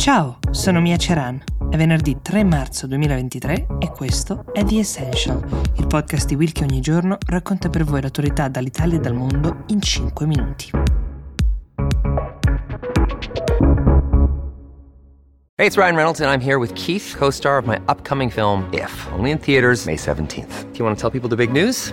Ciao, sono Mia Ceran. È venerdì 3 marzo 2023 e questo è The Essential, il podcast di Will che ogni giorno racconta per voi l'autorità dall'Italia e dal mondo in 5 minuti. Hey, it's Ryan Reynolds, and I'm here with Keith, co star of my upcoming film, If, only in theaters, May 17th. Do you want to tell people the big news?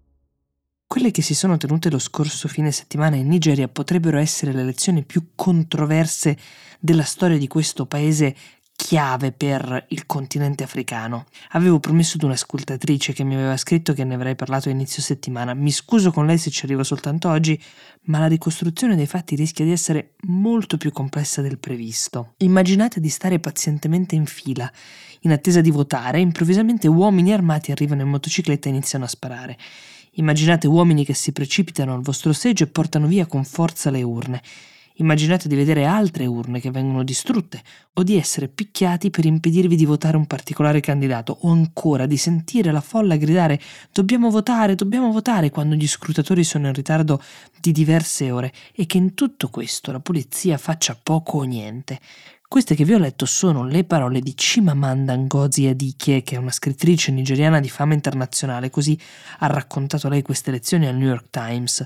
Quelle che si sono tenute lo scorso fine settimana in Nigeria potrebbero essere le elezioni più controverse della storia di questo paese chiave per il continente africano. Avevo promesso ad un'ascoltatrice che mi aveva scritto che ne avrei parlato a inizio settimana. Mi scuso con lei se ci arrivo soltanto oggi, ma la ricostruzione dei fatti rischia di essere molto più complessa del previsto. Immaginate di stare pazientemente in fila, in attesa di votare, improvvisamente uomini armati arrivano in motocicletta e iniziano a sparare. Immaginate uomini che si precipitano al vostro seggio e portano via con forza le urne. Immaginate di vedere altre urne che vengono distrutte o di essere picchiati per impedirvi di votare un particolare candidato o ancora di sentire la folla gridare dobbiamo votare, dobbiamo votare quando gli scrutatori sono in ritardo di diverse ore e che in tutto questo la polizia faccia poco o niente. Queste che vi ho letto sono le parole di Chimamanda Ngozi Adichie, che è una scrittrice nigeriana di fama internazionale, così ha raccontato lei queste lezioni al New York Times.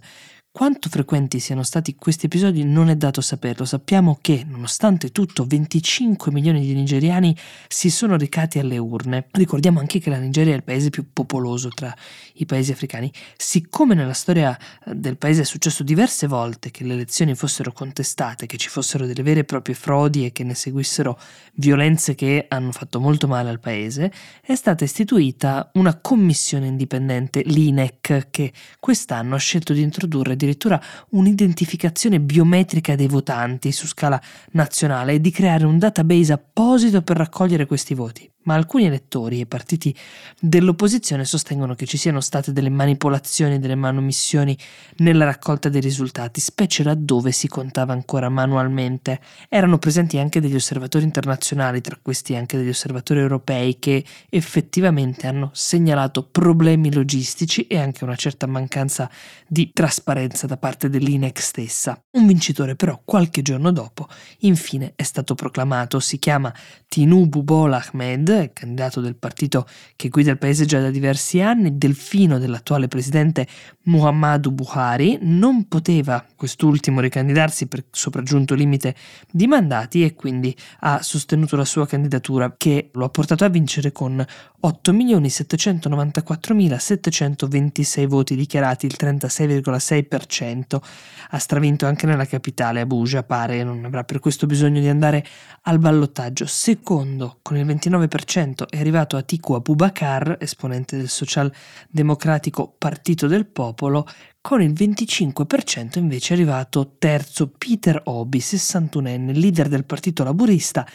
Quanto frequenti siano stati questi episodi non è dato saperlo. Sappiamo che, nonostante tutto, 25 milioni di nigeriani si sono recati alle urne. Ricordiamo anche che la Nigeria è il paese più popoloso tra i paesi africani. Siccome nella storia del paese è successo diverse volte che le elezioni fossero contestate, che ci fossero delle vere e proprie frodi e che ne seguissero violenze che hanno fatto molto male al paese, è stata istituita una commissione indipendente, l'INEC, che quest'anno ha scelto di introdurre addirittura un'identificazione biometrica dei votanti su scala nazionale e di creare un database apposito per raccogliere questi voti ma alcuni elettori e partiti dell'opposizione sostengono che ci siano state delle manipolazioni, delle manomissioni nella raccolta dei risultati, specie laddove si contava ancora manualmente. Erano presenti anche degli osservatori internazionali, tra questi anche degli osservatori europei, che effettivamente hanno segnalato problemi logistici e anche una certa mancanza di trasparenza da parte dell'INEC stessa. Un vincitore però qualche giorno dopo infine è stato proclamato, si chiama Tinubu Bola Ahmed, candidato del partito che guida il paese già da diversi anni, delfino dell'attuale presidente Muhammadu Buhari, non poteva quest'ultimo ricandidarsi per sopraggiunto limite di mandati e quindi ha sostenuto la sua candidatura che lo ha portato a vincere con 8.794.726 voti dichiarati, il 36,6%. Ha stravinto anche nella capitale Abuja, pare, non avrà per questo bisogno di andare al ballottaggio. Secondo, con il 29%, è arrivato Atiku Abubakar, esponente del socialdemocratico Partito del Popolo, con il 25% invece è arrivato terzo Peter Obi, 61enne, leader del Partito Laburista,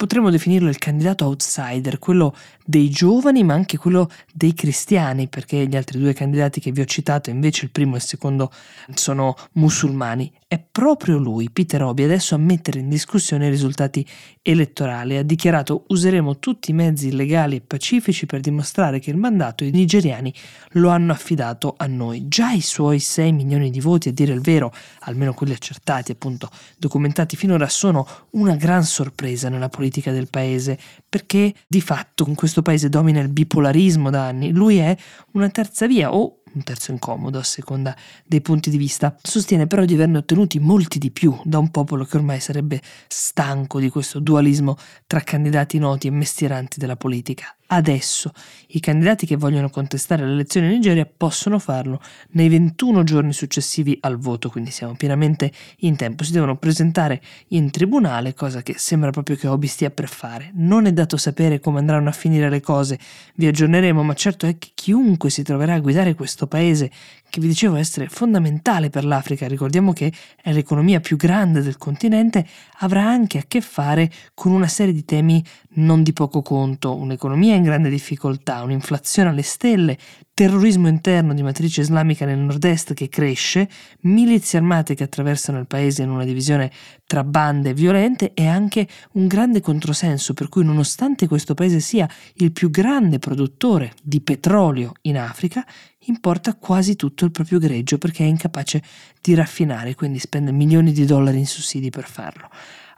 potremmo definirlo il candidato outsider, quello dei giovani ma anche quello dei cristiani, perché gli altri due candidati che vi ho citato, invece il primo e il secondo, sono musulmani. È proprio lui, Peter Obi, adesso a mettere in discussione i risultati elettorali. Ha dichiarato useremo tutti i mezzi legali e pacifici per dimostrare che il mandato i nigeriani lo hanno affidato a noi. Già i suoi 6 milioni di voti, a dire il vero, almeno quelli accertati, appunto documentati finora, sono una gran sorpresa nella politica del paese, perché di fatto in questo paese domina il bipolarismo da anni. Lui è una terza via o un terzo incomodo a seconda dei punti di vista. Sostiene però di averne ottenuti molti di più da un popolo che ormai sarebbe stanco di questo dualismo tra candidati noti e mestieranti della politica. Adesso i candidati che vogliono contestare le elezioni in Nigeria possono farlo nei 21 giorni successivi al voto, quindi siamo pienamente in tempo. Si devono presentare in tribunale, cosa che sembra proprio che Obi stia per fare. Non è dato sapere come andranno a finire le cose, vi aggiorneremo, ma certo è che chiunque si troverà a guidare questo paese che vi dicevo essere fondamentale per l'Africa, ricordiamo che è l'economia più grande del continente, avrà anche a che fare con una serie di temi non di poco conto, un'economia in grande difficoltà, un'inflazione alle stelle, terrorismo interno di matrice islamica nel nord-est che cresce, milizie armate che attraversano il paese in una divisione tra bande violente e anche un grande controsenso per cui nonostante questo paese sia il più grande produttore di petrolio in Africa, importa quasi tutto il proprio greggio perché è incapace di raffinare, quindi spende milioni di dollari in sussidi per farlo.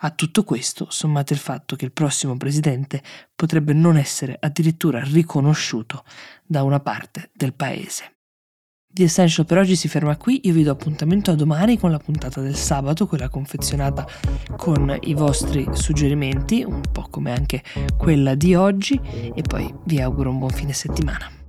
A tutto questo sommate il fatto che il prossimo presidente potrebbe non essere addirittura riconosciuto da una parte del paese. The Essential per oggi si ferma qui, io vi do appuntamento a domani con la puntata del sabato, quella confezionata con i vostri suggerimenti, un po' come anche quella di oggi, e poi vi auguro un buon fine settimana.